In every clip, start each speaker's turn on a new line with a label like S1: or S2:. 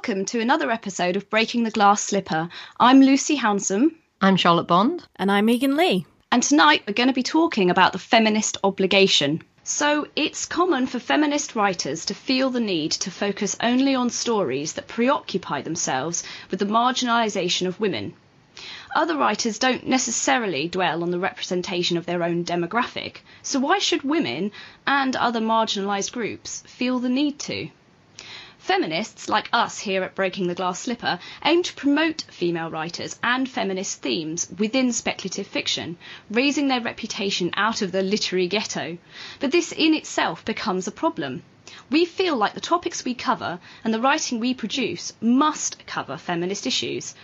S1: welcome to another episode of Breaking the Glass Slipper. I'm Lucy Hounsom.
S2: I'm Charlotte Bond.
S3: And I'm Megan Lee.
S1: And tonight we're going to be talking about the feminist obligation. So, it's common for feminist writers to feel the need to focus only on stories that preoccupy themselves with the marginalisation of women. Other writers don't necessarily dwell on the representation of their own demographic, so why should women and other marginalised groups feel the need to? Feminists, like us here at Breaking the Glass Slipper, aim to promote female writers and feminist themes within speculative fiction, raising their reputation out of the literary ghetto. But this in itself becomes a problem. We feel like the topics we cover and the writing we produce must cover feminist issues.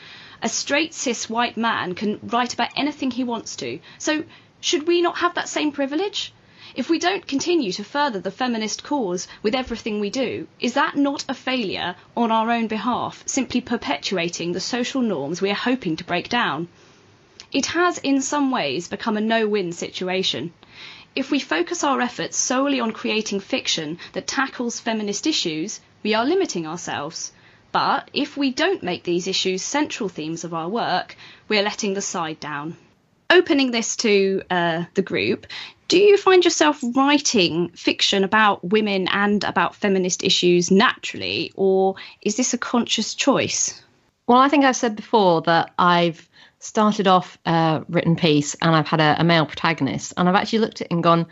S1: A straight cis white man can write about anything he wants to, so should we not have that same privilege? If we don't continue to further the feminist cause with everything we do, is that not a failure on our own behalf, simply perpetuating the social norms we are hoping to break down? It has in some ways become a no-win situation. If we focus our efforts solely on creating fiction that tackles feminist issues, we are limiting ourselves. But if we don't make these issues central themes of our work, we are letting the side down opening this to uh, the group, do you find yourself writing fiction about women and about feminist issues naturally, or is this a conscious choice?
S2: Well, I think I've said before that I've started off a written piece and I've had a, a male protagonist, and I've actually looked at it and gone,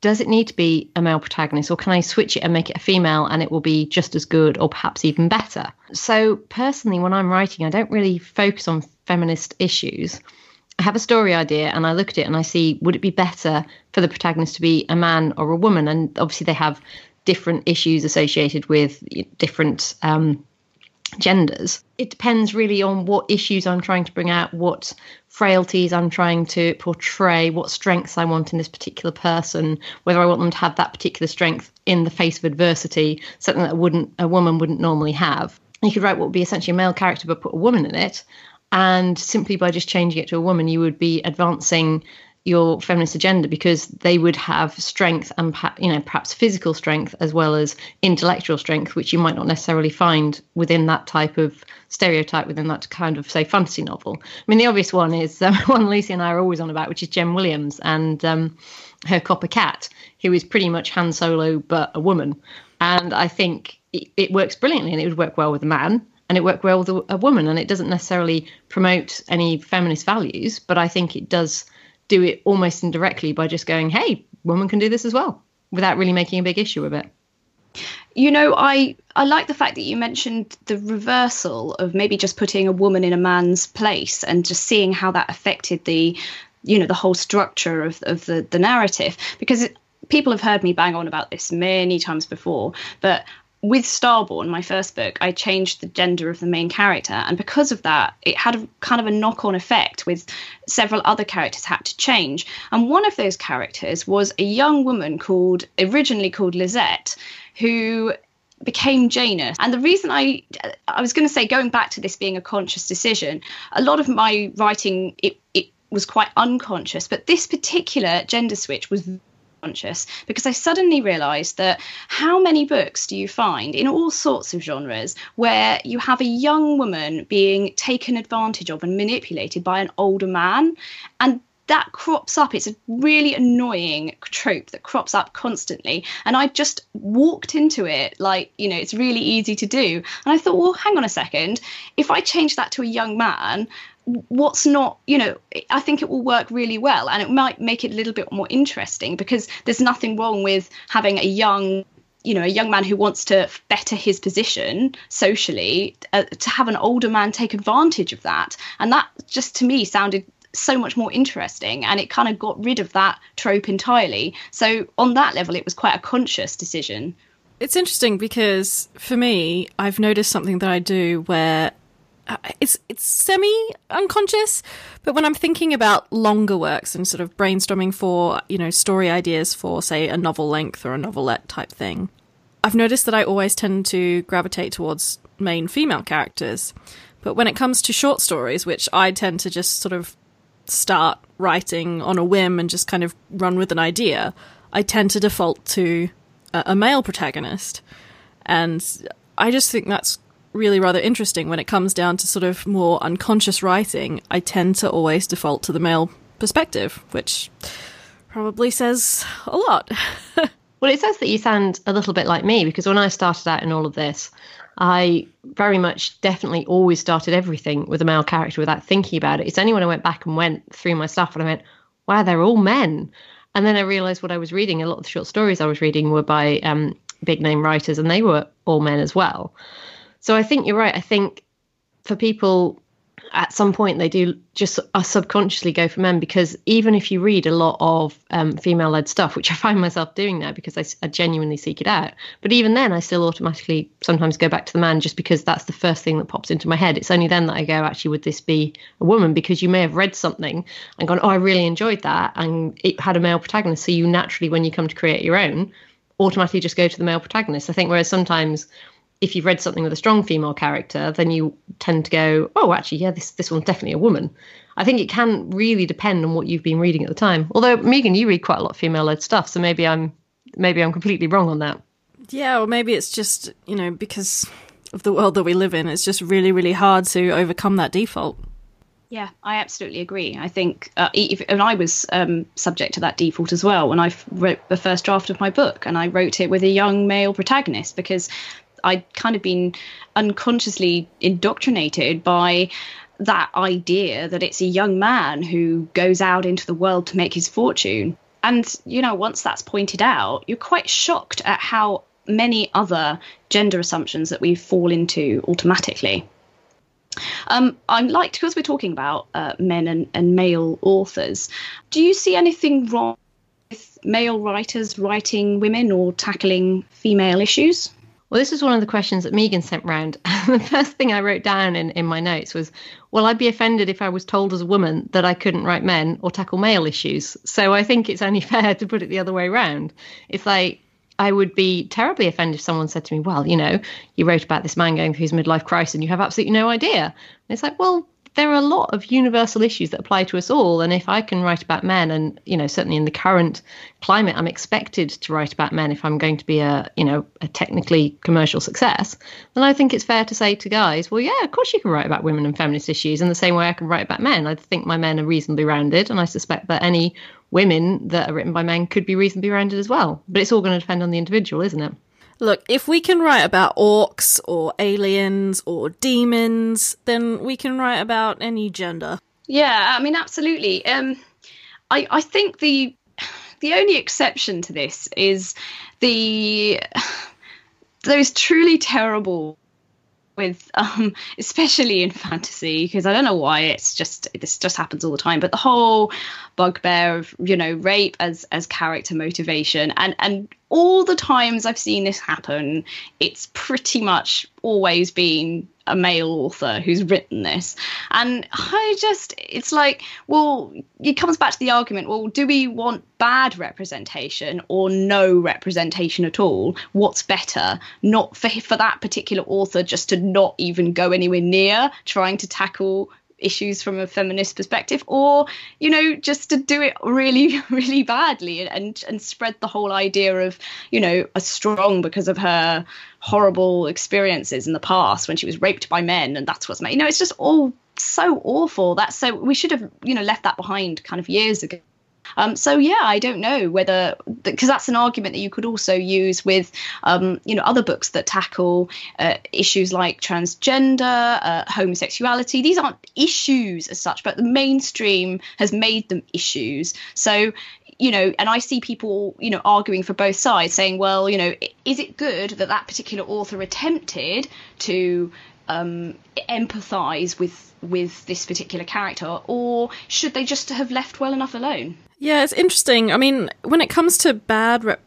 S2: does it need to be a male protagonist or can I switch it and make it a female and it will be just as good or perhaps even better? So, personally, when I'm writing, I don't really focus on feminist issues. I have a story idea and I look at it and I see would it be better for the protagonist to be a man or a woman? And obviously they have different issues associated with different um, genders. It depends really on what issues I'm trying to bring out, what frailties I'm trying to portray, what strengths I want in this particular person, whether I want them to have that particular strength in the face of adversity, something that wouldn't a woman wouldn't normally have. You could write what would be essentially a male character but put a woman in it, and simply by just changing it to a woman you would be advancing your feminist agenda because they would have strength and you know perhaps physical strength as well as intellectual strength which you might not necessarily find within that type of stereotype within that kind of say fantasy novel. I mean the obvious one is um, one lucy and i are always on about which is jen williams and um, her copper cat who is pretty much han solo but a woman. And i think it, it works brilliantly and it would work well with a man and it worked well with a, a woman. And it doesn't necessarily promote any feminist values, but I think it does do it almost indirectly by just going, "Hey, women can do this as well," without really making a big issue of it.
S1: You know, I I like the fact that you mentioned the reversal of maybe just putting a woman in a man's place and just seeing how that affected the, you know, the whole structure of of the the narrative because. It, people have heard me bang on about this many times before, but with Starborn, my first book, I changed the gender of the main character, and because of that, it had a kind of a knock-on effect with several other characters had to change. And one of those characters was a young woman called originally called Lisette, who became Janus. And the reason I I was going to say going back to this being a conscious decision, a lot of my writing it it was quite unconscious, but this particular gender switch was conscious because I suddenly realized that how many books do you find in all sorts of genres where you have a young woman being taken advantage of and manipulated by an older man? And that crops up. It's a really annoying trope that crops up constantly. And I just walked into it like, you know, it's really easy to do. And I thought, well, hang on a second. If I change that to a young man, what's not you know i think it will work really well and it might make it a little bit more interesting because there's nothing wrong with having a young you know a young man who wants to better his position socially uh, to have an older man take advantage of that. And that just to me sounded so much more interesting and it kind of got rid of that trope entirely. So on that level it was quite a conscious decision.
S3: It's interesting because for me i've noticed something that i do where Uh, it's it's semi unconscious, but when I'm thinking about longer works and sort of brainstorming for you know story ideas for say a novel length or a novelette type thing, I've noticed that I always tend to gravitate towards main female characters. But when it comes to short stories, which I tend to just sort of start writing on a whim and just kind of run with an idea, I tend to default to a, a male protagonist. And I just think that's really rather interesting when it comes down to sort of more unconscious writing. I tend to always default to the male perspective, which probably says a lot.
S2: well, it says that you sound a little bit like me because when I started out in all of this, I very much definitely always started everything with a male character without thinking about it. It's only when I went back and went through my stuff and I went, wow, they're all men. And then I realized what I was reading, a lot of the short stories I was reading were by um, big name writers and they were all men as well. So I think you're right. I think for people at some point they do just uh, subconsciously go for men because even if you read a lot of um, female led stuff, which I find myself doing now because I, I, genuinely seek it out, but even then I still automatically sometimes go back to the man just because that's the first thing that pops into my head. It's only then that I go, actually, would this be a woman? Because you may have read something and gone, oh, I really enjoyed that, and it had a male protagonist. So you naturally, when you come to create your own, automatically just go to the male protagonist. I think whereas sometimes if you've read something with a strong female character, then you tend to go, oh, actually, yeah, this this one's definitely a woman. I think it can really depend on what you've been reading at the time. Although Megan, you read quite a lot of female-led stuff, so maybe I'm maybe I'm completely wrong on that.
S3: Yeah, or maybe it's just you know because of the world that we live in, it's just really really hard to overcome that default.
S1: Yeah, I absolutely agree. I think, uh, if, and I was um, subject to that default as well when I wrote the first draft of my book, and I wrote it with a young male protagonist because I'd kind of been unconsciously indoctrinated by that idea that it's a young man who goes out into the world to make his fortune. And, you know, once that's pointed out, you're quite shocked at how many other gender assumptions that we fall into automatically. Um, I like because we're talking about uh, men and, and male authors. Do you see anything wrong with male writers writing women or tackling female issues?
S2: Well, this is one of the questions that Megan sent round. the first thing I wrote down in, in my notes was, Well, I'd be offended if I was told as a woman that I couldn't write men or tackle male issues. So I think it's only fair to put it the other way around. It's like, I would be terribly offended if someone said to me, Well, you know, you wrote about this man going through his midlife crisis and you have absolutely no idea. And it's like, Well, there are a lot of universal issues that apply to us all. And if I can write about men, and you know, certainly in the current climate, I'm expected to write about men if I'm going to be a you know a technically commercial success, then I think it's fair to say to guys, well, yeah, of course you can write about women and feminist issues in the same way I can write about men. I think my men are reasonably rounded, and I suspect that any women that are written by men could be reasonably rounded as well. But it's all going to depend on the individual, isn't it?
S3: Look, if we can write about orcs or aliens or demons, then we can write about any gender.
S1: Yeah, I mean, absolutely. Um, I I think the the only exception to this is the those truly terrible with um, especially in fantasy because I don't know why it's just this just happens all the time but the whole bugbear of you know rape as as character motivation and and all the times I've seen this happen it's pretty much always been a male author who's written this. And I just, it's like, well, it comes back to the argument well, do we want bad representation or no representation at all? What's better? Not for, for that particular author just to not even go anywhere near trying to tackle issues from a feminist perspective or you know just to do it really really badly and and spread the whole idea of you know a strong because of her horrible experiences in the past when she was raped by men and that's what's made you know it's just all so awful. That's so we should have you know left that behind kind of years ago um, so yeah, I don't know whether because that's an argument that you could also use with um, you know other books that tackle uh, issues like transgender, uh, homosexuality. These aren't issues as such, but the mainstream has made them issues. So you know, and I see people, you know, arguing for both sides, saying, well, you know, is it good that that particular author attempted to um, empathise with with this particular character, or should they just have left well enough alone?
S3: Yeah, it's interesting. I mean, when it comes to bad rep-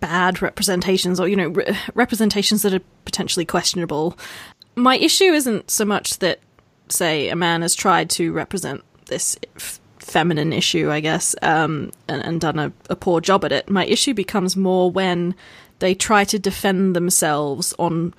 S3: bad representations, or you know, re- representations that are potentially questionable, my issue isn't so much that, say, a man has tried to represent this. F- feminine issue, I guess, um, and, and, done a, a poor job at it. My issue becomes more when they try to defend themselves on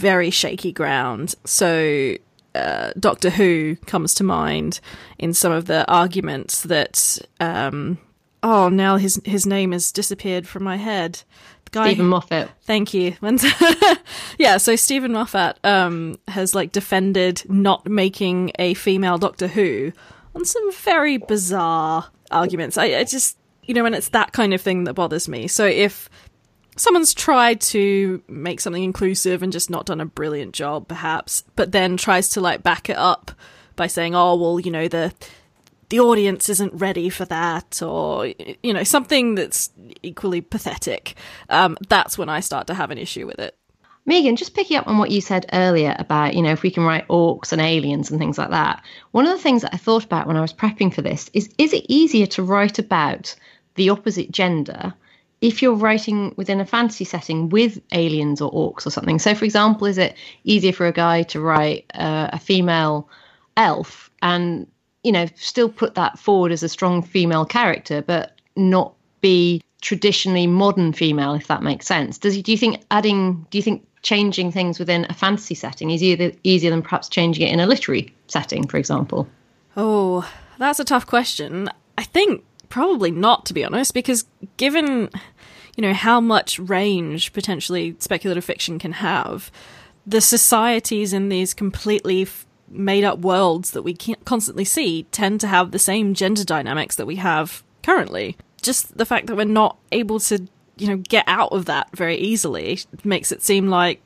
S3: very shaky ground. So uh, Doctor Who comes to mind in some of the arguments that. Um, oh, now his his name has disappeared from my head. guy
S2: Steven Moffat.
S3: Thank you. yeah, so Steven Moffat um, has like defended not making a female Doctor Who on some very bizarre arguments. I, I just, you know, and it's that kind of thing that bothers me. So if someone's tried to make something inclusive and just not done a brilliant job, perhaps, but then tries to like back it up by saying, "Oh, well, you know, the the audience isn't ready for that, or you know, something that's equally pathetic." Um, that's when I start to have an issue with it.
S2: Megan, just picking up on what you said earlier about, you know, if we can write orcs and aliens and things like that, one of the things that I thought about when I was prepping for this is is it easier to write about the opposite gender if you're writing within a fantasy setting with aliens or orcs or something? So, for example, is it easier for a guy to write uh, a female elf and, you know, still put that forward as a strong female character, but not be traditionally modern female, if that makes sense? Does do you think adding? Do you think changing things within a fantasy setting is either easier than perhaps changing it in a literary setting, for example?
S3: Oh, that's a tough question. I think probably not, to be honest, because given you know how much range potentially speculative fiction can have, the societies in these completely f- made up worlds that we constantly see tend to have the same gender dynamics that we have currently. Just the fact that we're not able to you know get out of that very easily makes it seem like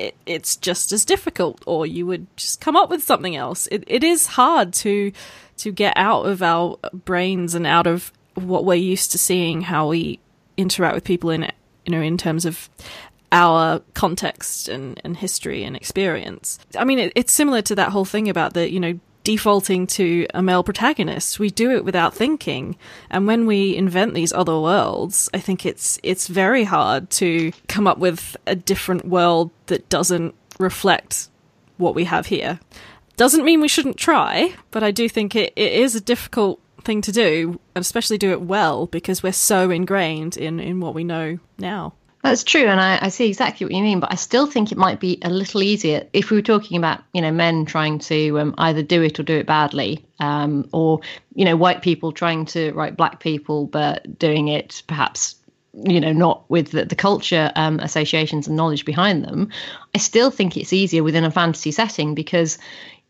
S3: it, it's just as difficult or you would just come up with something else it, it is hard to to get out of our brains and out of what we're used to seeing how we interact with people in you know in terms of our context and, and history and experience. I mean, it, it's similar to that whole thing about the, you know, defaulting to a male protagonist. We do it without thinking. And when we invent these other worlds, I think it's it's very hard to come up with a different world that doesn't reflect what we have here. Doesn't mean we shouldn't try, but I do think it, it is a difficult thing to do, and especially do it well because we're so ingrained in, in what we know now.
S2: That's true, and I, I, see exactly what you mean. But I still think it might be a little easier if we were talking about, you know, men trying to um, either do it or do it badly, um, or you know, white people trying to write black people but doing it perhaps, you know, not with the, the culture um, associations and knowledge behind them. I still think it's easier within a fantasy setting because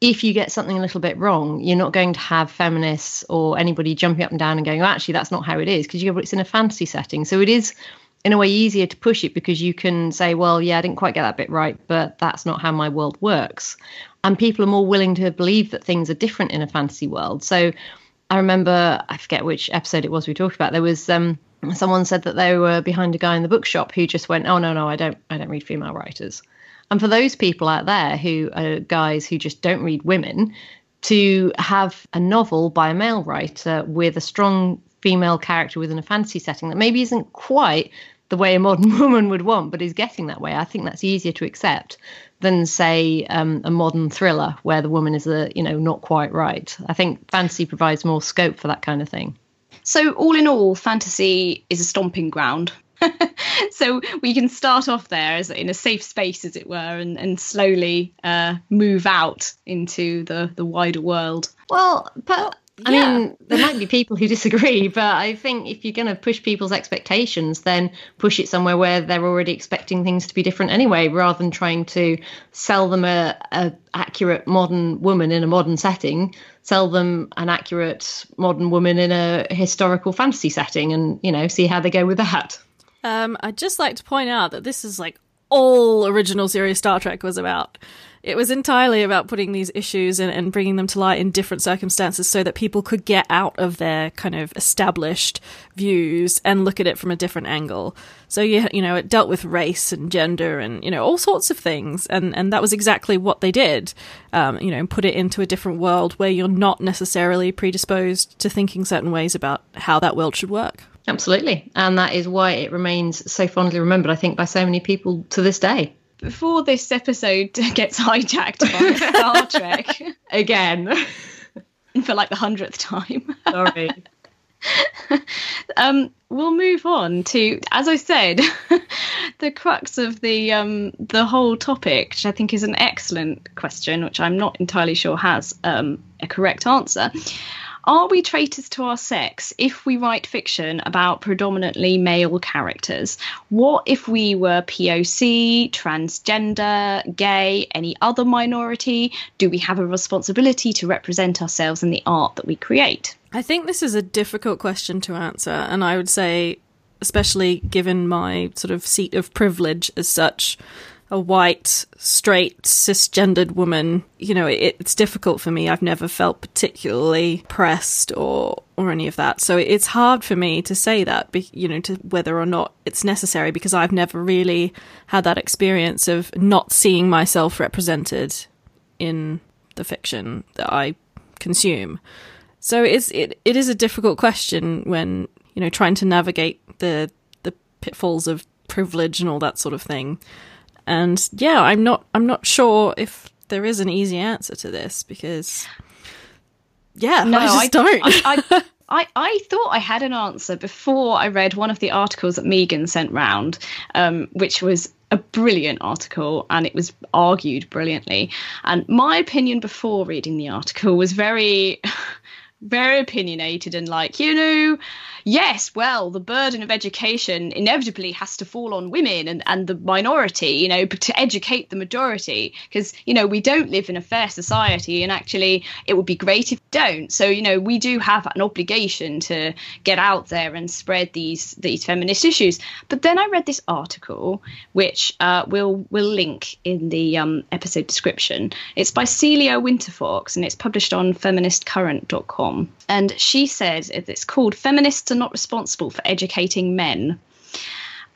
S2: if you get something a little bit wrong, you're not going to have feminists or anybody jumping up and down and going, oh, actually, that's not how it is, because you but it's in a fantasy setting. So it is in a way easier to push it because you can say, well, yeah, I didn't quite get that bit right, but that's not how my world works. And people are more willing to believe that things are different in a fantasy world. So I remember, I forget which episode it was we talked about. There was um, someone said that they were behind a guy in the bookshop who just went, oh no, no, I don't, I don't read female writers. And for those people out there who are guys who just don't read women, to have a novel by a male writer with a strong female character within a fantasy setting that maybe isn't quite the way a modern woman would want, but is getting that way. I think that's easier to accept than say um, a modern thriller where the woman is a you know not quite right. I think fantasy provides more scope for that kind of thing.
S1: So all in all, fantasy is a stomping ground. so we can start off there as in a safe space, as it were, and, and slowly uh, move out into the the wider world.
S2: Well, but I yeah. mean, there might be people who disagree, but I think if you're going to push people's expectations, then push it somewhere where they're already expecting things to be different anyway, rather than trying to sell them a, a accurate modern woman in a modern setting. Sell them an accurate modern woman in a historical fantasy setting, and you know, see how they go with that.
S3: Um, I'd just like to point out that this is like all original series Star Trek was about. It was entirely about putting these issues and, and, bringing them to light in different circumstances so that people could get out of their kind of established views and look at it from a different angle. So, you, you know, it dealt with race and gender and, you know, all sorts of things. And, and that was exactly what they did, um, you know, put it into a different world where you're not necessarily predisposed to thinking certain ways about how that world should work.
S2: Absolutely. And that is why it remains so fondly remembered, I think, by so many people to this day
S1: before this episode gets hijacked by Star Trek
S2: again
S1: for like the hundredth time.
S2: Sorry.
S1: um, we'll move on to, as I said, the crux of the um, the whole topic, which I think is an excellent question, which I'm not entirely sure has um, a correct answer. Are we traitors to our sex if we write fiction about predominantly male characters? What if we were POC, transgender, gay, any other minority? Do we have a responsibility to represent ourselves in the art that we create?
S3: I think this is a difficult question to answer, and I would say, especially given my sort of seat of privilege as such, a white, straight, cisgendered woman, you know, it, it's difficult for me. I've never felt particularly pressed or or any of that. So it's hard for me to say that, you know, to whether or not it's necessary because I've never really had that experience of not seeing myself represented in the fiction that I consume. So it's it, it is a difficult question when you know trying to navigate the the pitfalls of privilege and all that sort of thing. And yeah, I'm not I'm not sure if there is an easy answer to this because yeah, no, I just I, don't.
S1: I, I, I, I thought I had an answer before I read one of the articles that Megan sent round, um, which was a brilliant article and it was argued brilliantly. And my opinion before reading the article was very very opinionated and like, you know, yes, well, the burden of education inevitably has to fall on women and, and the minority, you know, to educate the majority. Because, you know, we don't live in a fair society and actually it would be great if don't. So, you know, we do have an obligation to get out there and spread these these feminist issues. But then I read this article, which uh, we'll, we'll link in the um, episode description. It's by Celia Winterfox and it's published on feministcurrent.com. And she said it's called Feminists are not responsible for educating men.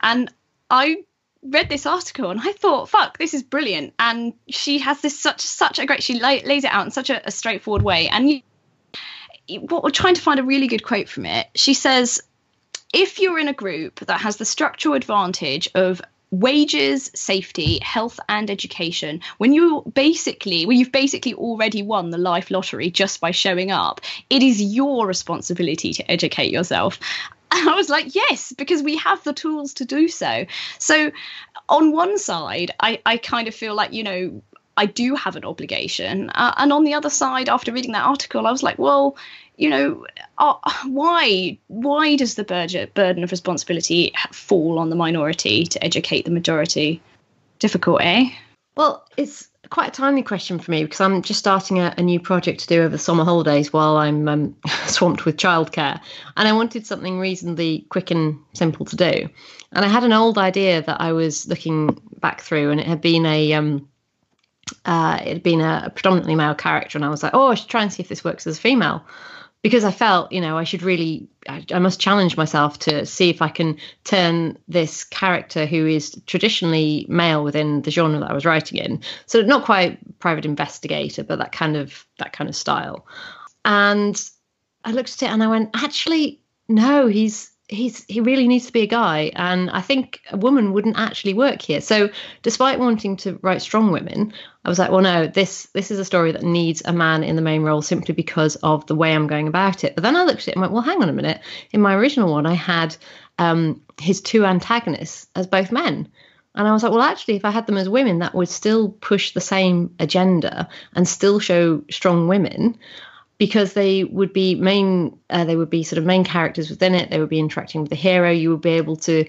S1: And I read this article and I thought, fuck, this is brilliant. And she has this such such a great. She lay, lays it out in such a, a straightforward way. And you, what we're trying to find a really good quote from it. She says, if you're in a group that has the structural advantage of wages, safety, health, and education, when you basically, when you've basically already won the life lottery just by showing up, it is your responsibility to educate yourself. And I was like, yes, because we have the tools to do so. So, on one side, I, I kind of feel like, you know, I do have an obligation. Uh, and on the other side, after reading that article, I was like, well, you know, uh, why why does the burden of responsibility fall on the minority to educate the majority? Difficult, eh?
S2: Well, it's quite a timely question for me because I'm just starting a, a new project to do over the summer holidays while I'm um, swamped with childcare, and I wanted something reasonably quick and simple to do. And I had an old idea that I was looking back through, and it had been a um, uh, it had been a, a predominantly male character, and I was like, oh, I should try and see if this works as a female because I felt, you know, I should really, I, I, must challenge myself to see if I can turn this character who is traditionally male within the genre that I was writing in, so not quite private investigator, but that kind of that kind of style. And I looked at it and I went, actually, no, he's he's he really needs to be a guy and i think a woman wouldn't actually work here. So despite wanting to write strong women i was like well no this this is a story that needs a man in the main role simply because of the way i'm going about it. But then i looked at it and went well hang on a minute. In my original one i had um, his two antagonists as both men. And I was like, well, actually, if I had them as women, that would still push the same agenda and still show strong women because they would be main uh, they would be sort of main characters within it they would be interacting with the hero you would be able to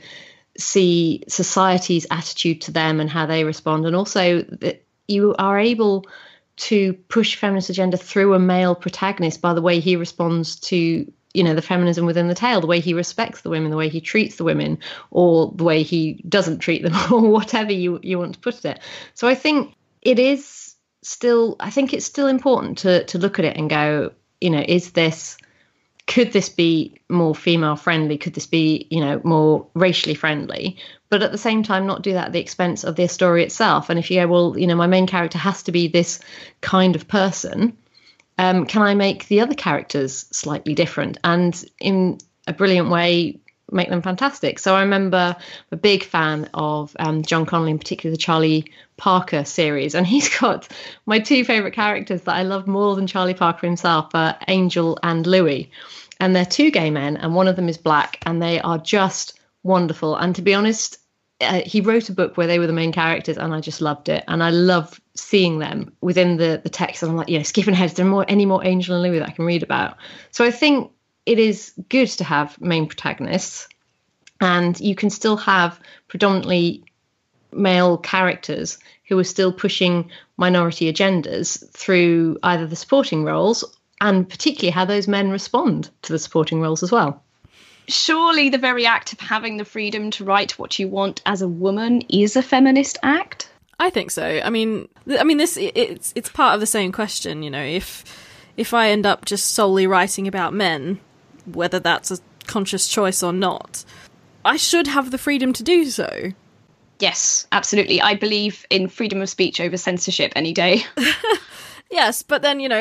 S2: see society's attitude to them and how they respond. And also that you are able to push feminist agenda through a male protagonist by the way he responds to you know the feminism within the tale the way he respects the women the way he treats the women or the way he doesn't treat them or whatever you you want to put it. So i think it is still I think it's still important to to look at it and go, you know, is this could this be more female friendly? Could this be, you know, more racially friendly? But at the same time, not do that at the expense of the story itself. And if you go, well, you know, my main character has to be this kind of person, um, can I make the other characters slightly different? And in a brilliant way, make them fantastic. So I remember a big fan of um, John Connolly, in particular the Charlie Parker series, and he's got my two favorite characters that I love more than Charlie Parker himself are Angel and Louis, and they're two gay men, and one of them is black, and they are just wonderful. And to be honest, uh, he wrote a book where they were the main characters, and I just loved it. And I love seeing them within the the text. And I'm like, yeah, skipping ahead. Is there more any more Angel and Louis that I can read about? So I think it is good to have main protagonists, and you can still have predominantly male characters who are still pushing minority agendas through either the supporting roles and particularly how those men respond to the supporting roles as well.
S1: Surely the very act of having the freedom to write what you want as a woman is a feminist act.
S3: I think so. I mean, I mean this it's it's part of the same question, you know, if if I end up just solely writing about men, whether that's a conscious choice or not, I should have the freedom to do so.
S1: Yes, absolutely. I believe in freedom of speech over censorship any day.
S3: yes, but then, you know,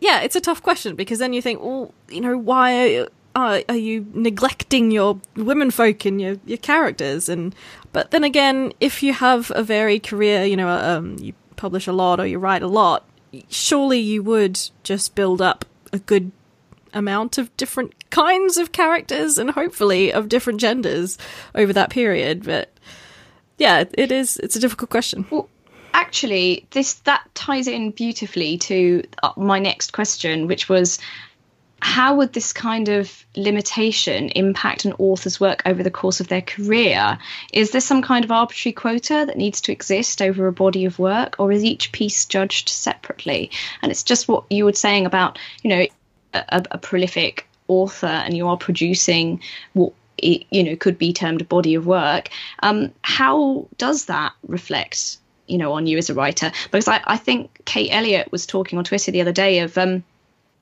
S3: yeah, it's a tough question because then you think, well, you know, why are, are you neglecting your women folk and your, your characters? And but then again, if you have a varied career, you know, um, you publish a lot or you write a lot, surely you would just build up a good amount of different kinds of characters and hopefully of different genders over that period. But yeah, it is. It's a difficult question.
S1: Well, actually, this that ties in beautifully to uh, my next question, which was how would this kind of limitation impact an author's work over the course of their career? Is there some kind of arbitrary quota that needs to exist over a body of work, or is each piece judged separately? And it's just what you were saying about, you know, a, a prolific author and you are producing what you know could be termed a body of work. Um, how does that reflect, you know, on you as a writer? Because I, I think Kate Elliott was talking on Twitter the other day of. Um,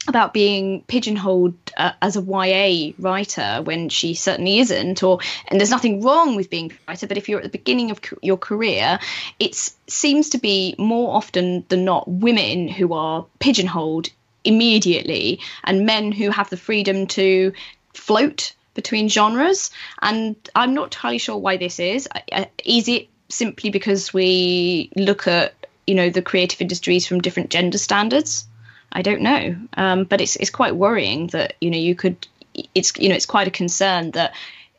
S1: about being pigeonholed uh, as a YA writer when she certainly isn't, or and there's nothing wrong with being a writer, but if you're at the beginning of co- your career, it seems to be more often than not women who are pigeonholed immediately, and men who have the freedom to float between genres. And I'm not entirely sure why this is. Is it simply because we look at you know the creative industries from different gender standards? I don't know, um, but it's it's quite worrying that you know you could. It's you know it's quite a concern that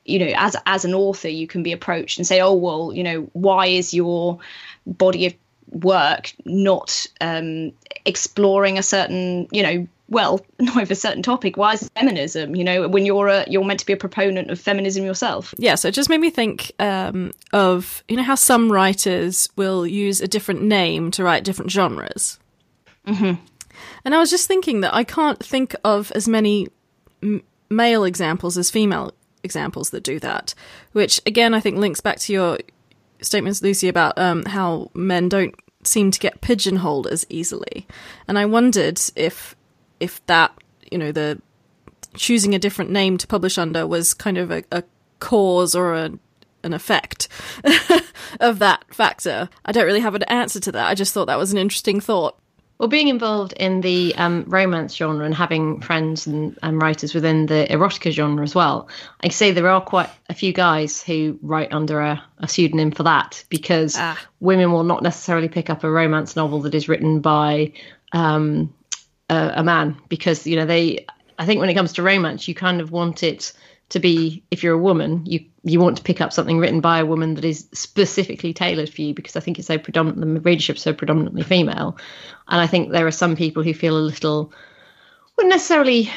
S1: you know as as an author you can be approached and say oh well you know why is your body of work not um, exploring a certain you know well, not over a certain topic. Why is feminism? You know, when you're a, you're meant to be a proponent of feminism yourself.
S3: Yeah, so it just made me think um, of you know how some writers will use a different name to write different genres.
S1: Mm-hmm.
S3: And I was just thinking that I can't think of as many m- male examples as female examples that do that. Which again, I think links back to your statements, Lucy, about um, how men don't seem to get pigeonholed as easily. And I wondered if if that you know the choosing a different name to publish under was kind of a, a cause or a, an effect of that factor. I don't really have an answer to that. I just thought that was an interesting thought.
S2: Well, being involved in the um, romance genre and having friends and, and, writers within the erotica genre as well, I say there are quite a few guys who write under a, a pseudonym for that because ah. women will not necessarily pick up a romance novel that is written by um, a, a man because you know they. I think when it comes to romance, you kind of want it to be if you're a woman you you want to pick up something written by a woman that is specifically tailored for you because i think it's so predominant the readership so predominantly female and i think there are some people who feel a little wouldn't necessarily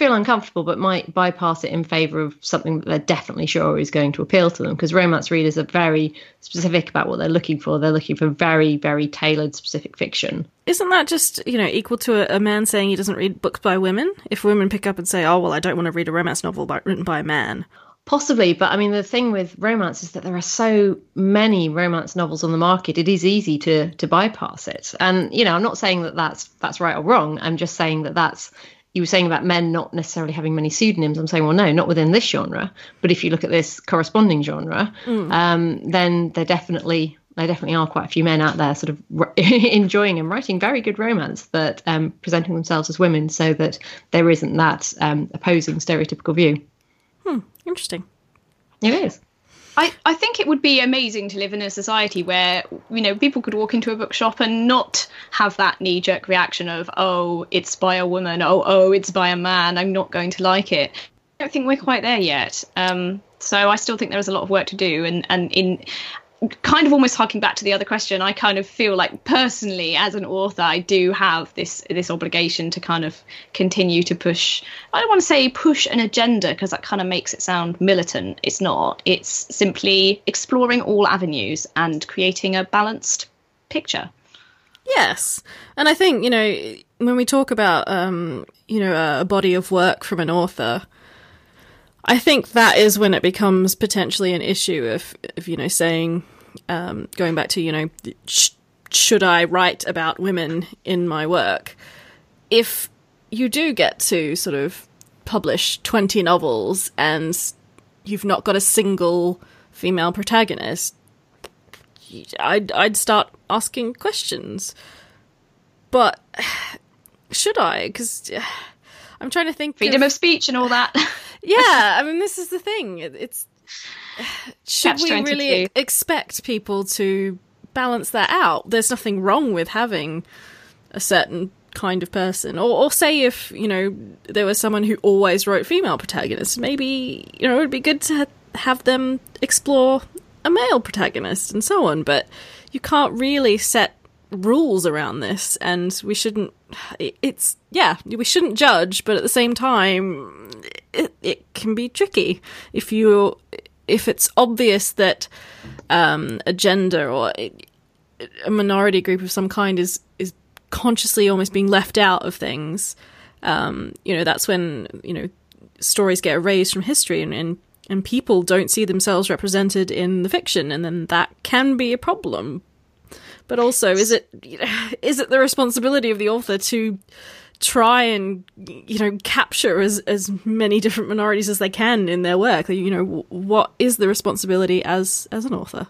S2: feel uncomfortable but might bypass it in favor of something that they're definitely sure is going to appeal to them. Because romance readers are very specific about what they're looking for. They're looking for very very tailored specific fiction.
S3: Isn't that just you know equal to a, a man saying he doesn't read books by women? If women pick up and say oh well i don't want to read a romance novel by, written by a man.
S2: Possibly, but I mean, the thing with romance is that there are so many romance novels on the market. It is easy to to bypass it, and you know, I'm not saying that that's that's right or wrong. I'm just saying that that's you were saying about men not necessarily having many pseudonyms. I'm saying, well, no, not within this genre. But if you look at this corresponding genre, mm. um, then there definitely there definitely are quite a few men out there sort of enjoying and writing very good romance that um, presenting themselves as women, so that there isn't that um, opposing stereotypical view.
S3: Hmm, interesting.
S2: It is.
S1: I, I think it would be amazing to live in a society where you know people could walk into a bookshop and not have that knee jerk reaction of oh it's by a woman oh oh it's by a man I'm not going to like it. I don't think we're quite there yet. Um, So I still think there is a lot of work to do, and and in kind of almost harking back to the other question, I kind of feel like personally, as an author, I do have this this obligation to kind of continue to push. I don't want to say push an agenda because that kind of makes it sound militant. It's not. It's simply exploring all avenues and creating a balanced picture.
S3: Yes, and I think you know when we talk about um, you know a body of work from an author. I think that is when it becomes potentially an issue of, of you know, saying, um, going back to, you know, sh- should I write about women in my work? If you do get to sort of publish 20 novels and you've not got a single female protagonist, I'd, I'd start asking questions. But should I? Because I'm trying to think.
S1: Freedom of, of speech and all that.
S3: yeah, I mean, this is the thing. It's should Catch we 22. really expect people to balance that out? There's nothing wrong with having a certain kind of person, or, or say if you know there was someone who always wrote female protagonists, maybe you know it would be good to have them explore a male protagonist and so on. But you can't really set rules around this, and we shouldn't. It's yeah, we shouldn't judge, but at the same time, it, it can be tricky if you if it's obvious that um, a gender or a minority group of some kind is is consciously almost being left out of things. Um, you know, that's when you know stories get erased from history and, and and people don't see themselves represented in the fiction, and then that can be a problem. But also, is it is it the responsibility of the author to try and you know capture as as many different minorities as they can in their work you know what is the responsibility as as an author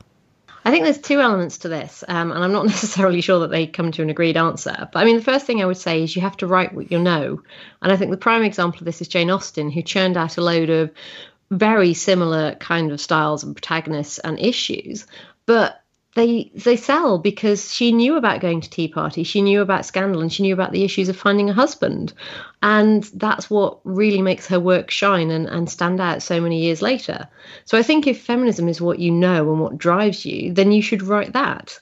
S2: I think there's two elements to this, um, and I'm not necessarily sure that they come to an agreed answer. But I mean, the first thing I would say is you have to write what you know. And I think the prime example of this is Jane Austen, who churned out a load of very similar kind of styles and protagonists and issues. But they they sell because she knew about going to tea party she knew about scandal and she knew about the issues of finding a husband. And that's what really makes her work shine and, and stand out so many years later. So i think if feminism is what you know and what drives you then you should write that.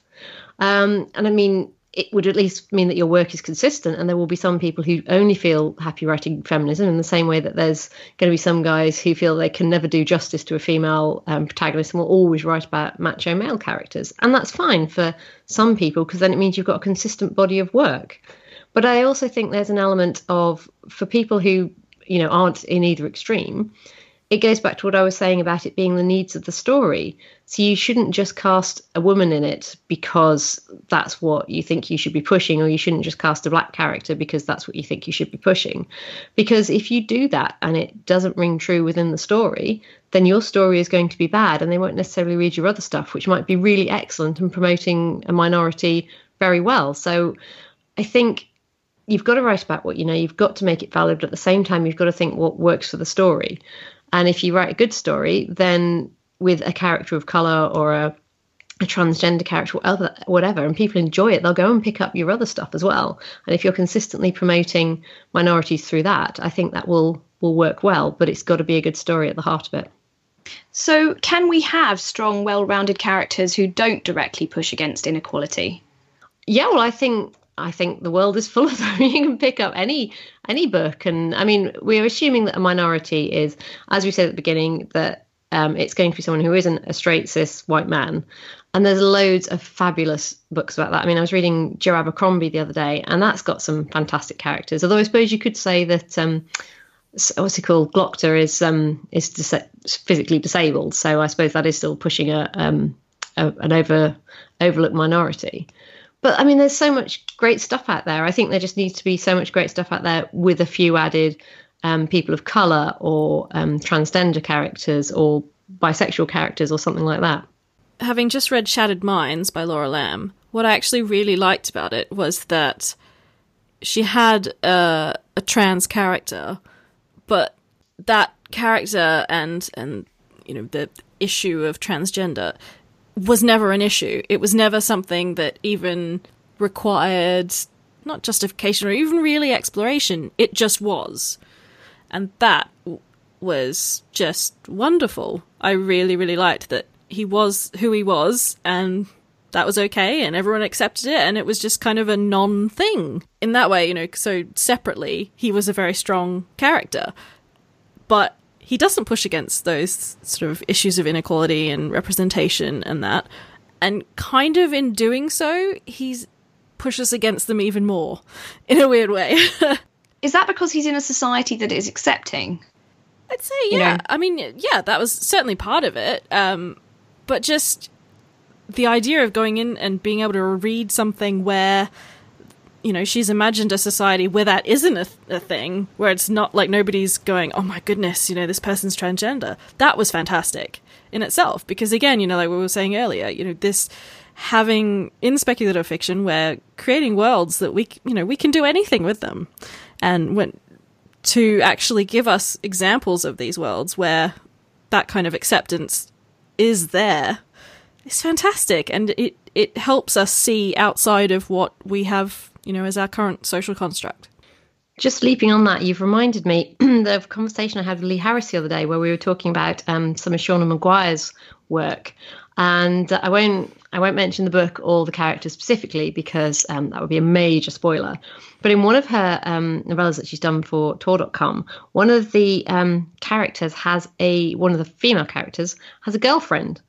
S2: Um, and i mean it would at least mean that your work is consistent and there will be some people who only feel happy writing feminism in the same way that there's going to be some guys who feel they can never do justice to a female um, protagonist and will always write about macho male characters. And that's fine for some people because then it means you've got a consistent body of work. But i also think there's an element of for people who you know aren't in either extreme it goes back to what I was saying about it being the needs of the story. So you shouldn't just cast a woman in it because that's what you think you should be pushing, or you shouldn't just cast a black character because that's what you think you should be pushing. Because if you do that and it doesn't ring true within the story, then your story is going to be bad and they won't necessarily read your other stuff, which might be really excellent and promoting a minority very well. So I think you've got to write about what you know, you've got to make it valid, but at the same time, you've got to think what works for the story. And if you write a good story, then with a character of color or a, a transgender character, whatever, whatever, and people enjoy it, they'll go and pick up your other stuff as well. And if you're consistently promoting minorities through that, I think that will will work well. But it's got to be a good story at the heart of it.
S1: So, can we have strong, well-rounded characters who don't directly push against inequality?
S2: Yeah, well, I think I think the world is full of them. you can pick up any any book, and I mean, we're assuming that a minority is, as we said at the beginning, that um, it's going to be someone who isn't a straight cis white man. And there's loads of fabulous books about that. I mean, I was reading Joe Abercrombie the other day, and that's got some fantastic characters. Although I suppose you could say that um, what's he called, Glokta is um, is dis- physically disabled. So I suppose that is still pushing a, um, a an over overlooked minority. But I mean, there's so much great stuff out there. I think there just needs to be so much great stuff out there with a few added um, people of color or um, transgender characters or bisexual characters or something like that.
S3: Having just read Shattered Minds by Laura Lam, what I actually really liked about it was that she had a, a trans character, but that character and and you know the issue of transgender was never an issue. It was never something that even required not justification or even really exploration. It just was. And that was just wonderful. I really, really liked that he was who he was and that was okay and everyone accepted it and it was just kind of a non thing. In that way, you know, so separately, he was a very strong character. But he doesn't push against those sort of issues of inequality and representation and that. And kind of in doing so, he's pushes against them even more in a weird way.
S1: is that because he's in a society that is accepting?
S3: I'd say, yeah. You know? I mean, yeah, that was certainly part of it. Um, but just the idea of going in and being able to read something where you know she's imagined a society where that isn't a, a, thing where it's not like nobody's going oh my goodness you know this person's transgender. That was fantastic in itself because again you know like we were saying earlier you know this having in speculative fiction we're creating worlds that we you know we can do anything with them. And when to actually give us examples of these worlds where that kind of acceptance is there is fantastic. And it it helps us see outside of what we have you know as our current social construct
S2: just leaping on that, you've reminded me the conversation I had with Lee Harris the other day where we were talking about um, some of Seanan McGuire's work. And I won't I won't mention the book or the characters specifically because um, that would be a major spoiler. But in one of her um, novellas that she's done for Tor.com, one of the um, characters has a one of the female characters has a girlfriend,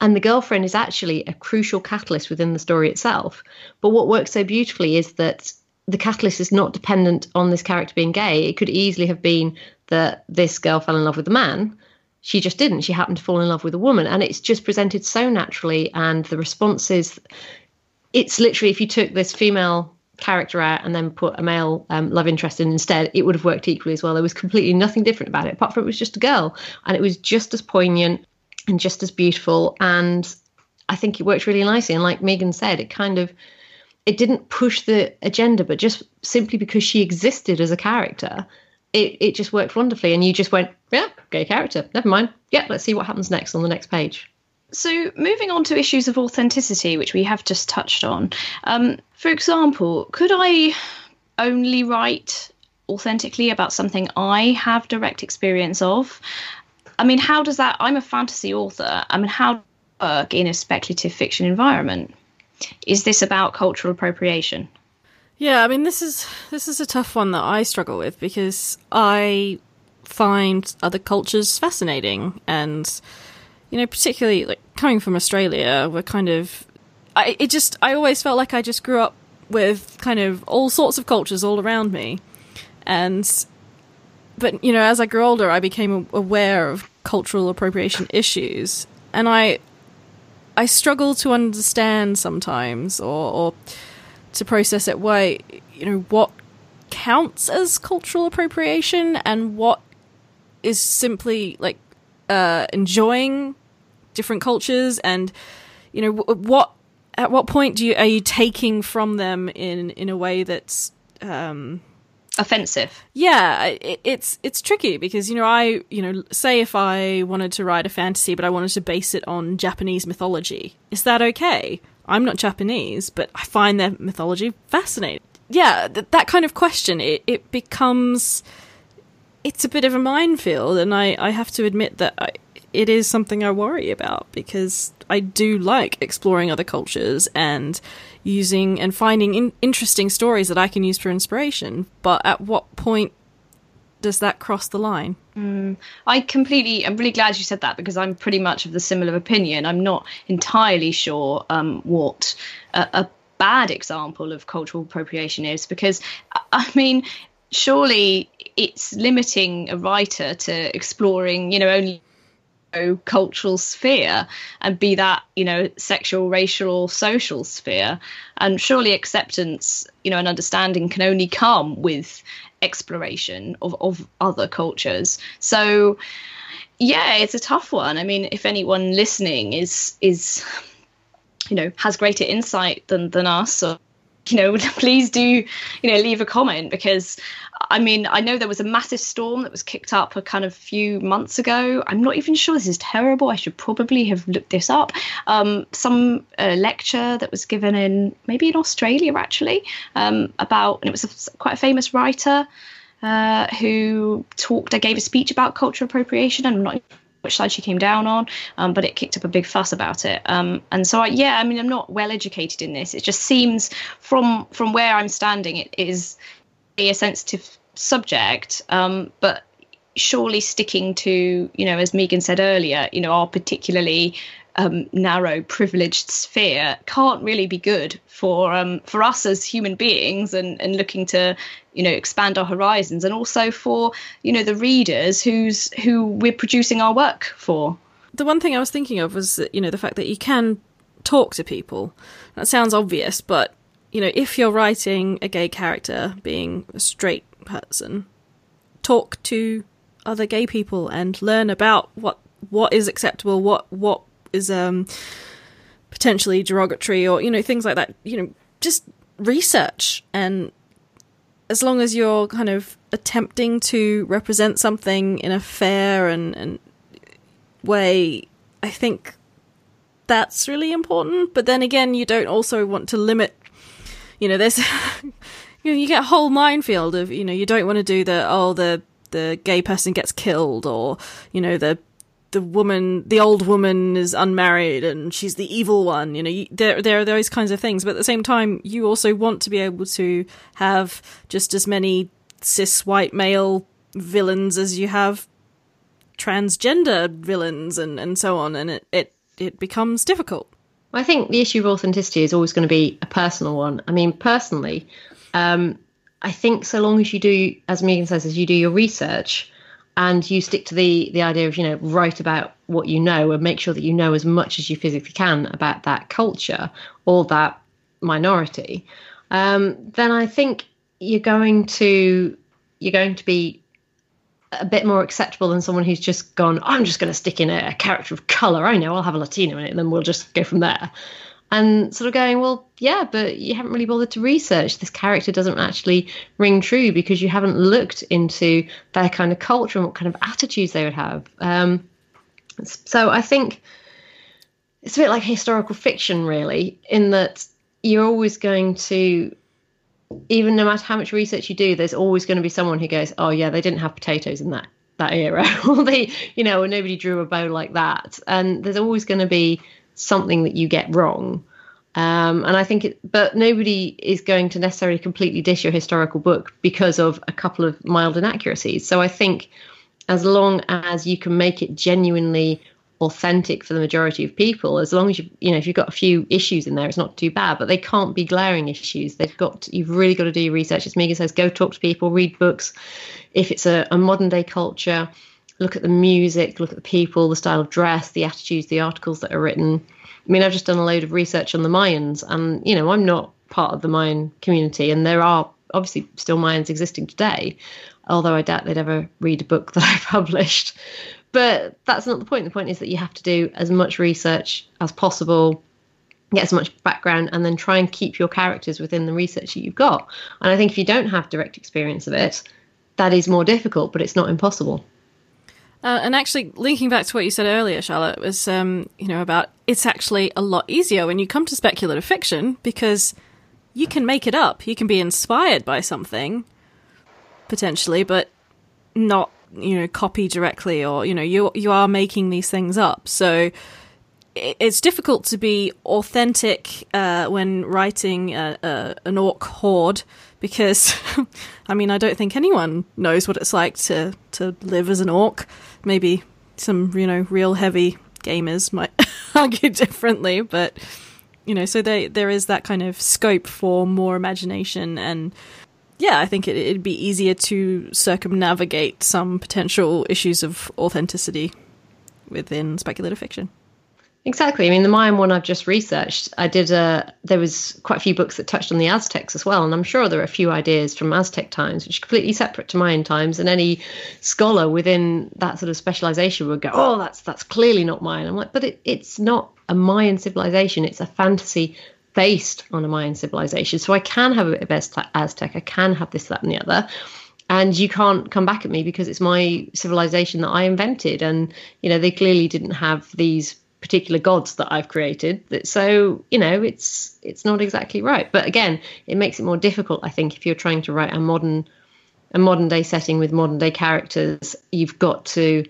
S2: and the girlfriend is actually a crucial catalyst within the story itself. But what works so beautifully is that the catalyst is not dependent on this character being gay. It could easily have been that this girl fell in love with the man. She just didn't. She happened to fall in love with a woman. And it's just presented so naturally. And the responses, it's literally if you took this female character out and then put a male um, love interest in instead, it would have worked equally as well. There was completely nothing different about it, apart from it was just a girl. And it was just as poignant and just as beautiful. And I think it worked really nicely. And like Megan said, it kind of it didn't push the agenda, but just simply because she existed as a character, it, it just worked wonderfully. And you just went, yeah, gay character. Never mind. Yeah, let's see what happens next on the next page.
S1: So, moving on to issues of authenticity, which we have just touched on. Um, for example, could I only write authentically about something I have direct experience of? I mean, how does that? I'm a fantasy author. I mean, how work in a speculative fiction environment? Is this about cultural appropriation?
S3: Yeah, I mean, this is this is a tough one that I struggle with because I find other cultures fascinating, and you know, particularly like coming from Australia, we're kind of. I it just I always felt like I just grew up with kind of all sorts of cultures all around me, and but you know, as I grew older, I became aware of cultural appropriation issues, and I I struggle to understand sometimes, or, or to process it. Why you know what counts as cultural appropriation and what is simply like uh, enjoying different cultures, and you know what at what point do you are you taking from them in in a way that's um,
S1: offensive.
S3: Yeah, it, it's it's tricky because you know I you know say if I wanted to write a fantasy but I wanted to base it on Japanese mythology, is that okay? I'm not Japanese, but I find their mythology fascinating. Yeah, th- that kind of question it it becomes it's a bit of a minefield, and I I have to admit that I, it is something I worry about because I do like exploring other cultures and using and finding in- interesting stories that I can use for inspiration. But at what point does that cross the line?
S1: Mm, I completely, I'm really glad you said that because I'm pretty much of the similar opinion. I'm not entirely sure um, what a, a bad example of cultural appropriation is because, I mean, surely it's limiting a writer to exploring, you know, only cultural sphere and be that you know sexual racial or social sphere. And surely acceptance you know and understanding can only come with exploration of, of other cultures. So yeah it's a tough one. I mean if anyone listening is is you know has greater insight than than us or you know, please do, you know, leave a comment because I mean, I know there was a massive storm that was kicked up a kind of few months ago. I'm not even sure this is terrible. I should probably have looked this up. Um, some uh, lecture that was given in maybe in Australia actually um, about, and it was a, quite a famous writer uh, who talked, I gave a speech about cultural appropriation. I'm not which side she came down on, um, but it kicked up a big fuss about it. Um, and so, I, yeah, I mean, I'm not well educated in this. It just seems from from where I'm standing, it is a sensitive subject, um, but surely sticking to, you know, as Megan said earlier, you know, our particularly um, narrow, privileged sphere can't really be good for um, for us as human beings, and and looking to you know expand our horizons, and also for you know the readers who's who we're producing our work for.
S3: The one thing I was thinking of was you know the fact that you can talk to people. That sounds obvious, but you know if you're writing a gay character being a straight person, talk to other gay people and learn about what what is acceptable, what what is um, potentially derogatory or you know things like that. You know, just research and as long as you're kind of attempting to represent something in a fair and, and way, I think that's really important. But then again, you don't also want to limit. You know, there's you know you get a whole minefield of you know you don't want to do the oh the the gay person gets killed or you know the the woman, the old woman is unmarried and she's the evil one. You know, you, there there are those kinds of things. But at the same time, you also want to be able to have just as many cis white male villains as you have transgender villains and, and so on. And it, it, it becomes difficult.
S2: I think the issue of authenticity is always going to be a personal one. I mean, personally, um, I think so long as you do, as Megan says, as you do your research, and you stick to the the idea of you know write about what you know and make sure that you know as much as you physically can about that culture or that minority. Um, then i think you're going to you're going to be a bit more acceptable than someone who's just gone i'm just going to stick in a, a character of color i know i'll have a latino in it and then we'll just go from there and sort of going, well, yeah, but you haven't really bothered to research. This character doesn't actually ring true because you haven't looked into their kind of culture and what kind of attitudes they would have. Um, so I think it's a bit like historical fiction, really, in that you're always going to, even no matter how much research you do, there's always going to be someone who goes, oh, yeah, they didn't have potatoes in that that era or they you know nobody drew a bow like that and there's always going to be something that you get wrong. Um, and I think, it, but nobody is going to necessarily completely dish your historical book because of a couple of mild inaccuracies. So I think as long as you can make it genuinely authentic for the majority of people, as long as you, you know, if you've got a few issues in there, it's not too bad, but they can't be glaring issues. They've got, to, you've really got to do your research. As Megan says, go talk to people, read books. If it's a, a modern day culture, look at the music, look at the people, the style of dress, the attitudes, the articles that are written. I mean, I've just done a load of research on the Mayans, and you know, I'm not part of the Mayan community, and there are obviously still Mayans existing today, although I doubt they'd ever read a book that I published. But that's not the point. The point is that you have to do as much research as possible, get as much background, and then try and keep your characters within the research that you've got. And I think if you don't have direct experience of it, that is more difficult, but it's not impossible.
S3: Uh, and actually, linking back to what you said earlier, Charlotte, was um, you know about it's actually a lot easier when you come to speculative fiction because you can make it up. You can be inspired by something potentially, but not you know copy directly, or you know you you are making these things up. So it's difficult to be authentic uh, when writing an orc horde because I mean I don't think anyone knows what it's like to to live as an orc. Maybe some you know real heavy gamers might argue differently, but you know so they, there is that kind of scope for more imagination and yeah, I think it, it'd be easier to circumnavigate some potential issues of authenticity within speculative fiction.
S2: Exactly. I mean, the Mayan one I've just researched, I did a, there was quite a few books that touched on the Aztecs as well. And I'm sure there are a few ideas from Aztec times, which are completely separate to Mayan times. And any scholar within that sort of specialization would go, oh, that's, that's clearly not Mayan. I'm like, but it, it's not a Mayan civilization. It's a fantasy based on a Mayan civilization. So I can have a bit of Aztec. I can have this, that, and the other and you can't come back at me because it's my civilization that I invented. And you know, they clearly didn't have these particular gods that I've created. So you know, it's it's not exactly right. But again, it makes it more difficult, I think, if you're trying to write a modern a modern day setting with modern day characters, you've got to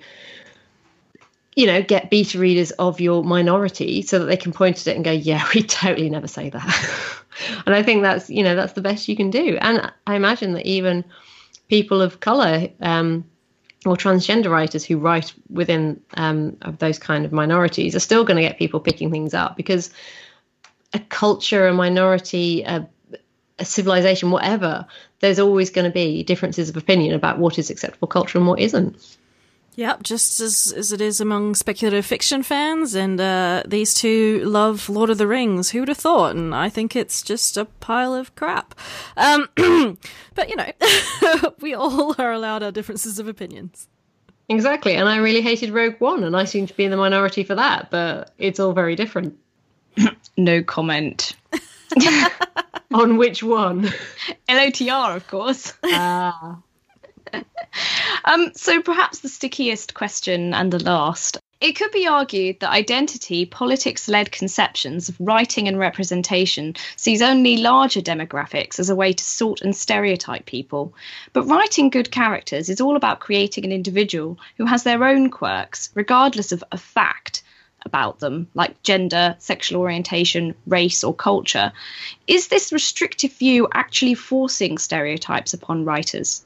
S2: you know, get beta readers of your minority so that they can point at it and go, yeah, we totally never say that. and I think that's, you know, that's the best you can do. And I imagine that even people of color um, or transgender writers who write within um, of those kind of minorities are still going to get people picking things up because a culture, a minority, a, a civilization, whatever, there's always going to be differences of opinion about what is acceptable culture and what isn't.
S3: Yep, just as, as it is among speculative fiction fans, and uh, these two love Lord of the Rings. Who would have thought? And I think it's just a pile of crap. Um, but you know, we all are allowed our differences of opinions.
S2: Exactly, and I really hated Rogue One, and I seem to be in the minority for that. But it's all very different.
S1: no comment.
S2: On which one?
S1: LOTR, of course.
S2: Ah.
S1: Um, so perhaps the stickiest question and the last. It could be argued that identity politics led conceptions of writing and representation sees only larger demographics as a way to sort and stereotype people. But writing good characters is all about creating an individual who has their own quirks, regardless of a fact about them, like gender, sexual orientation, race, or culture. Is this restrictive view actually forcing stereotypes upon writers?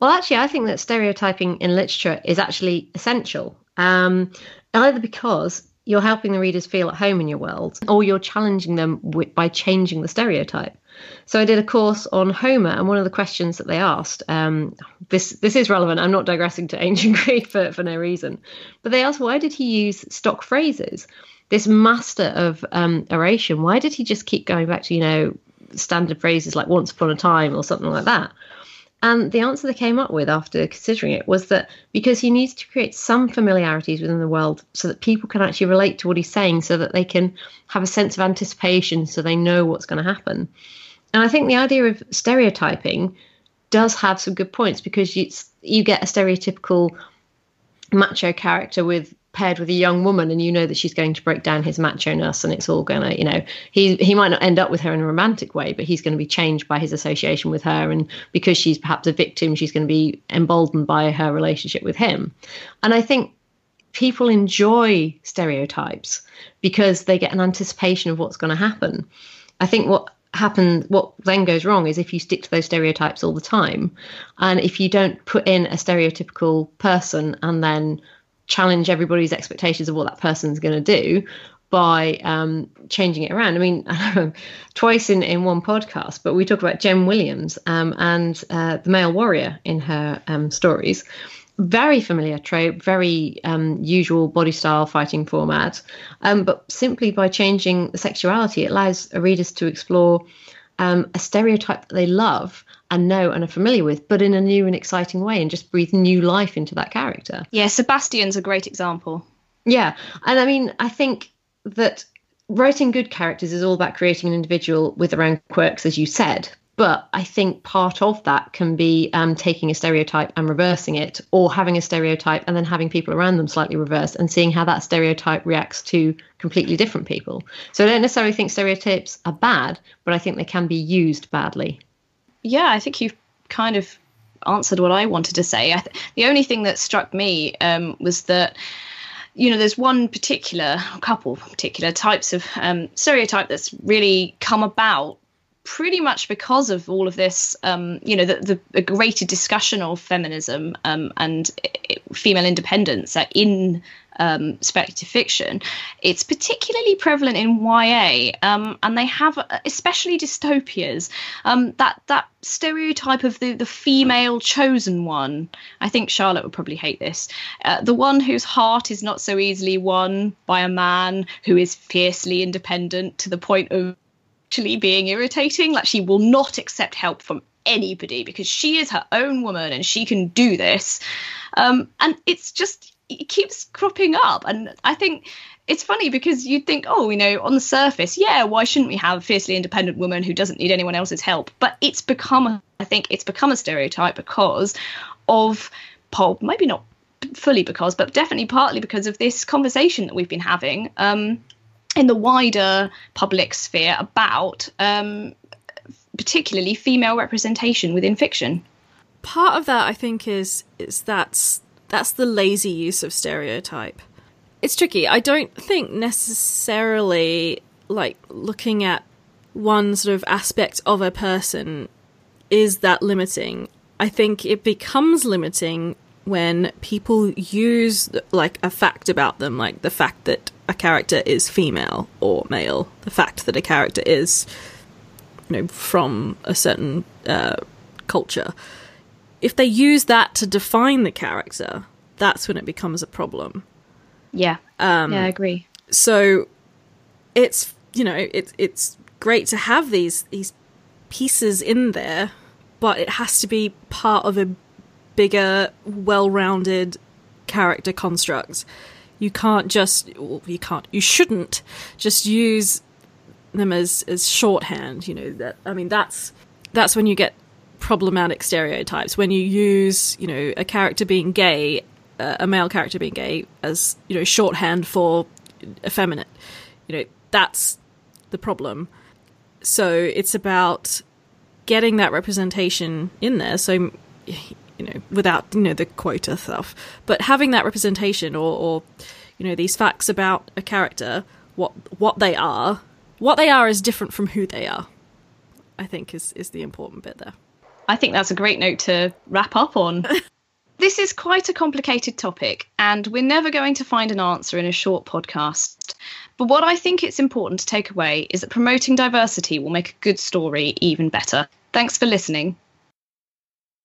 S2: Well, actually, I think that stereotyping in literature is actually essential. Um, either because you're helping the readers feel at home in your world, or you're challenging them with, by changing the stereotype. So I did a course on Homer, and one of the questions that they asked, um, this this is relevant. I'm not digressing to ancient Greek for, for no reason, but they asked why did he use stock phrases? This master of um, oration, why did he just keep going back to you know standard phrases like "once upon a time" or something like that? And the answer they came up with after considering it was that because he needs to create some familiarities within the world so that people can actually relate to what he's saying so that they can have a sense of anticipation so they know what's going to happen. And I think the idea of stereotyping does have some good points because you, you get a stereotypical macho character with paired with a young woman and you know that she's going to break down his macho ness and it's all going to you know he he might not end up with her in a romantic way but he's going to be changed by his association with her and because she's perhaps a victim she's going to be emboldened by her relationship with him. And i think people enjoy stereotypes because they get an anticipation of what's going to happen. I think what happens what then goes wrong is if you stick to those stereotypes all the time and if you don't put in a stereotypical person and then challenge everybody's expectations of what that person's going to do by um, changing it around. I mean, twice in, in one podcast, but we talk about Jen Williams um, and uh, the male warrior in her um, stories. Very familiar trope, very um, usual body style fighting format. Um, but simply by changing the sexuality, it allows readers to explore um, a stereotype that they love and know and are familiar with, but in a new and exciting way and just breathe new life into that character.
S1: Yeah, Sebastian's a great example.
S2: Yeah. And I mean, I think that writing good characters is all about creating an individual with their own quirks, as you said. But I think part of that can be um, taking a stereotype and reversing it, or having a stereotype and then having people around them slightly reversed and seeing how that stereotype reacts to completely different people. So I don't necessarily think stereotypes are bad, but I think they can be used badly
S1: yeah, I think you've kind of answered what I wanted to say. Th- the only thing that struck me um, was that you know there's one particular couple particular types of um, stereotype that's really come about pretty much because of all of this, um, you know, the, the, greater discussion of feminism um, and it, female independence in um, speculative fiction, it's particularly prevalent in YA, um, and they have especially dystopias. Um, that that stereotype of the the female chosen one. I think Charlotte would probably hate this. Uh, the one whose heart is not so easily won by a man who is fiercely independent to the point of actually being irritating. Like she will not accept help from anybody because she is her own woman and she can do this. Um, and it's just it keeps cropping up. And i think it's funny because you'd think oh you know on the surface yeah why shouldn't we have a fiercely independent woman who doesn't need anyone else's help? But it's become i think it's become a stereotype because of pulp maybe not fully because but definitely partly because of this conversation that we've been having um, in the wider public sphere about um, particularly female representation within fiction.
S3: Part of that I think is is that's that's the lazy use of stereotype. It's tricky. I don't think necessarily like looking at one sort of aspect of a person is that limiting. I think it becomes limiting when people use like a fact about them, like the fact that a character is female or male, the fact that a character is, you know, from a certain uh, culture. If they use that to define the character, that's when it becomes a problem.
S1: Yeah. Um, yeah, I agree.
S3: So it's you know it's it's great to have these these pieces in there, but it has to be part of a bigger, well-rounded character construct. You can't just you can't you shouldn't just use them as as shorthand. You know that I mean that's that's when you get problematic stereotypes. When you use you know a character being gay uh, a male character being gay as you know shorthand for effeminate you know that's the problem. So it's about getting that representation in there. So you know without you know the quota stuff. But having that representation or, or you know these facts about a character what what they are what they are is different from who they are i think is is the important bit there
S1: i think that's a great note to wrap up on this is quite a complicated topic and we're never going to find an answer in a short podcast but what I think it's important to take away is that promoting diversity will make a good story even better. Thanks for listening.